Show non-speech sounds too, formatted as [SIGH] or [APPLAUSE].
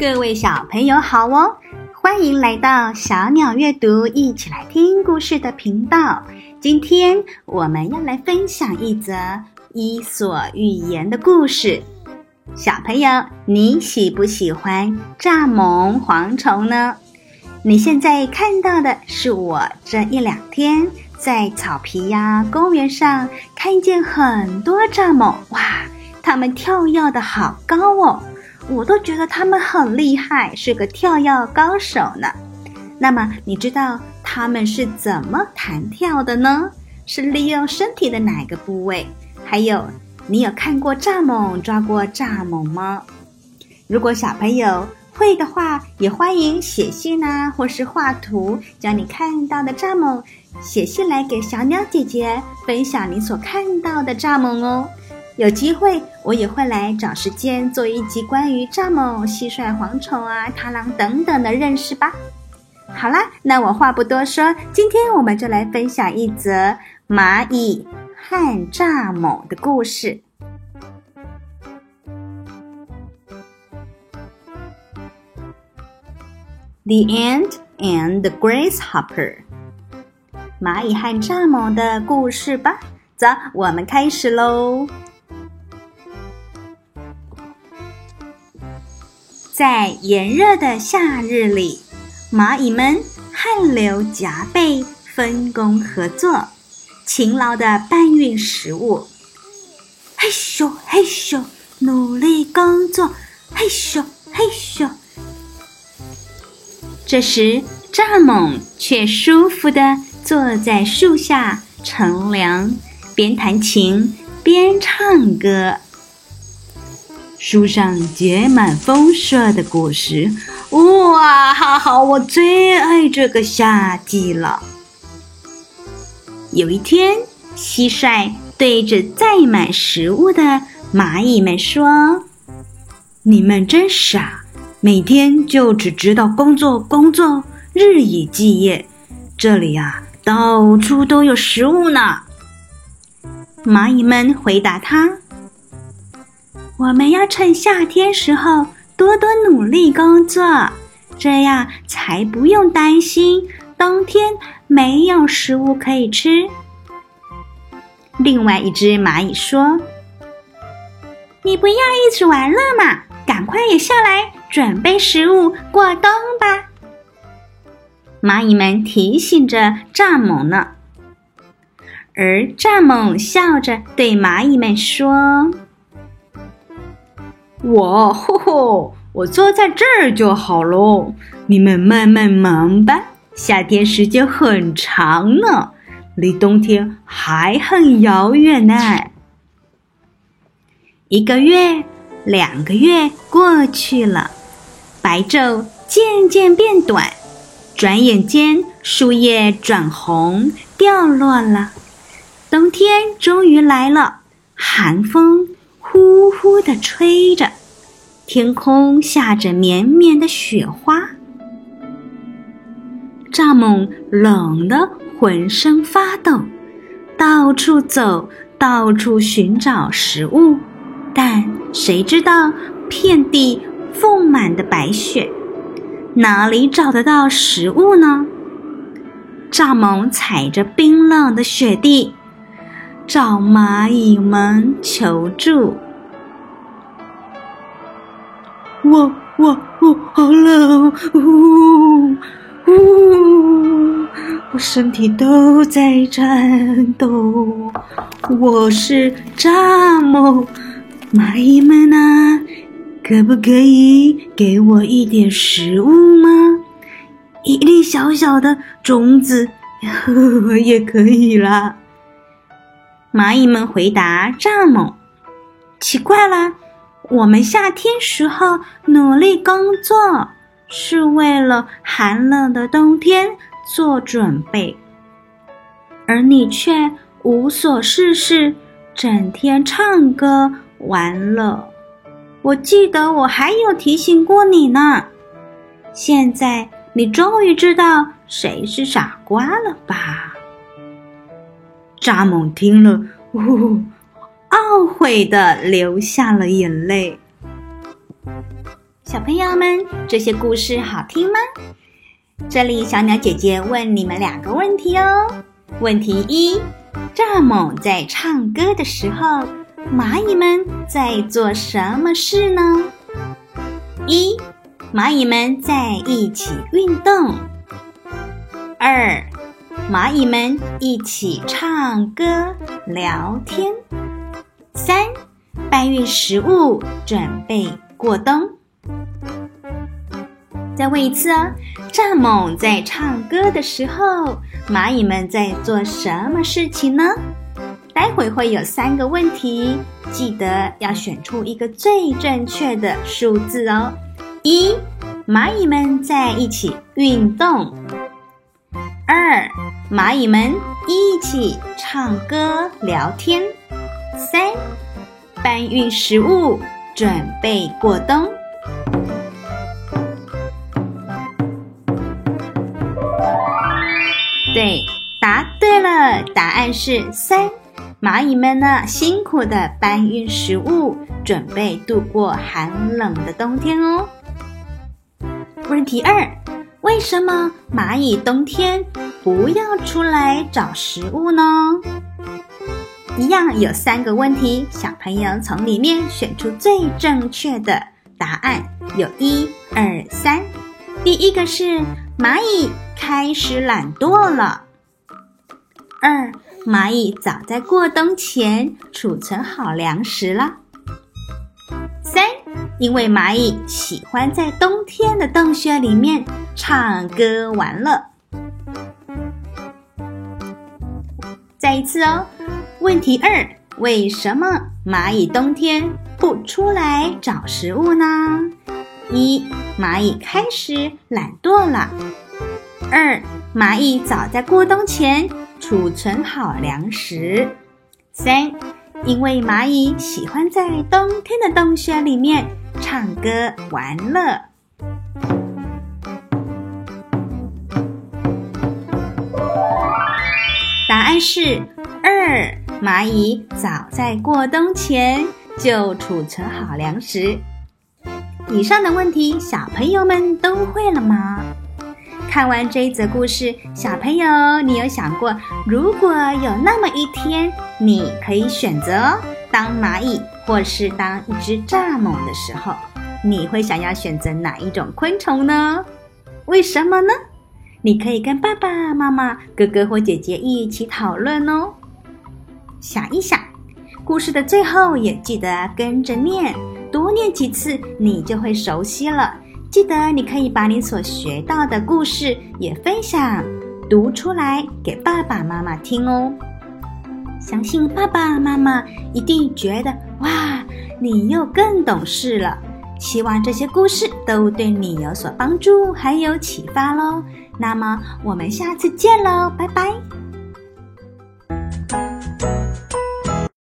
各位小朋友好哦，欢迎来到小鸟阅读，一起来听故事的频道。今天我们要来分享一则伊索寓言的故事。小朋友，你喜不喜欢蚱蜢、蝗虫呢？你现在看到的是我这一两天在草皮呀、公园上看见很多蚱蜢，哇，它们跳跃的好高哦。我都觉得他们很厉害，是个跳跃高手呢。那么，你知道他们是怎么弹跳的呢？是利用身体的哪个部位？还有，你有看过蚱蜢抓过蚱蜢吗？如果小朋友会的话，也欢迎写信啊，或是画图，将你看到的蚱蜢写信来给小鸟姐姐，分享你所看到的蚱蜢哦。有机会，我也会来找时间做一集关于蚱蜢、蟋蟀、蝗虫啊、螳螂等等的认识吧。好啦，那我话不多说，今天我们就来分享一则蚂蚁和蚱蜢的故事。The Ant and the Grasshopper，蚂蚁和蚱蜢的故事吧。走，我们开始喽。在炎热的夏日里，蚂蚁们汗流浃背，分工合作，勤劳地搬运食物。嘿咻嘿咻，努力工作。嘿咻嘿咻。这时，蚱蜢却舒服地坐在树下乘凉，边弹琴边唱歌。树上结满丰硕的果实，哇哈哈！我最爱这个夏季了。有一天，蟋蟀对着载满食物的蚂蚁们说：“你们真傻，每天就只知道工作工作，日以继夜。这里呀，到处都有食物呢。”蚂蚁们回答他。我们要趁夏天时候多多努力工作，这样才不用担心冬天没有食物可以吃。另外一只蚂蚁说：“你不要一直玩乐嘛，赶快也下来准备食物过冬吧。”蚂蚁们提醒着蚱蜢呢，而蚱蜢笑着对蚂蚁们说。我吼吼，我坐在这儿就好喽。你们慢慢忙吧，夏天时间很长呢，离冬天还很遥远呢。一个月、两个月过去了，白昼渐渐变短，转眼间树叶转红掉落了，冬天终于来了，寒风。呼呼地吹着，天空下着绵绵的雪花。蚱蜢冷得浑身发抖，到处走，到处寻找食物，但谁知道遍地覆满的白雪，哪里找得到食物呢？蚱蜢踩着冰冷的雪地。找蚂蚁们求助。我我我好冷，呜呜，我身体都在颤抖。我是蚱蜢，蚂蚁们啊，可不可以给我一点食物吗？一粒小小的种子，呵 [LAUGHS] 呵也可以啦。蚂蚁们回答蚱蜢：“奇怪啦，我们夏天时候努力工作，是为了寒冷的冬天做准备，而你却无所事事，整天唱歌玩乐。我记得我还有提醒过你呢。现在你终于知道谁是傻瓜了吧？”蚱蜢听了，呜，懊悔地流下了眼泪。小朋友们，这些故事好听吗？这里小鸟姐姐问你们两个问题哦。问题一：蚱蜢在唱歌的时候，蚂蚁们在做什么事呢？一、蚂蚁们在一起运动。二、蚂蚁们一起唱歌聊天。三、搬运食物，准备过冬。再问一次哦，蚱蜢在唱歌的时候，蚂蚁们在做什么事情呢？待会会有三个问题，记得要选出一个最正确的数字哦。一，蚂蚁们在一起运动；二，蚂蚁们一起唱歌聊天；三，搬运食物，准备过冬。对，答对了，答案是三。蚂蚁们呢，辛苦地搬运食物，准备度过寒冷的冬天哦。问题二：为什么蚂蚁冬天不要出来找食物呢？一样有三个问题，小朋友从里面选出最正确的答案，有一、二、三。第一个是蚂蚁。开始懒惰了。二，蚂蚁早在过冬前储存好粮食了。三，因为蚂蚁喜欢在冬天的洞穴里面唱歌玩乐。再一次哦，问题二，为什么蚂蚁冬天不出来找食物呢？一，蚂蚁开始懒惰了。二，蚂蚁早在过冬前储存好粮食。三，因为蚂蚁喜欢在冬天的洞穴里面唱歌玩乐。答案是二，蚂蚁早在过冬前就储存好粮食。以上的问题，小朋友们都会了吗？看完这一则故事，小朋友，你有想过，如果有那么一天，你可以选择当蚂蚁或是当一只蚱蜢的时候，你会想要选择哪一种昆虫呢？为什么呢？你可以跟爸爸妈妈、哥哥或姐姐一起讨论哦。想一想，故事的最后也记得跟着念，多念几次，你就会熟悉了。记得你可以把你所学到的故事也分享、读出来给爸爸妈妈听哦。相信爸爸妈妈一定觉得哇，你又更懂事了。希望这些故事都对你有所帮助，还有启发喽。那么我们下次见喽，拜拜。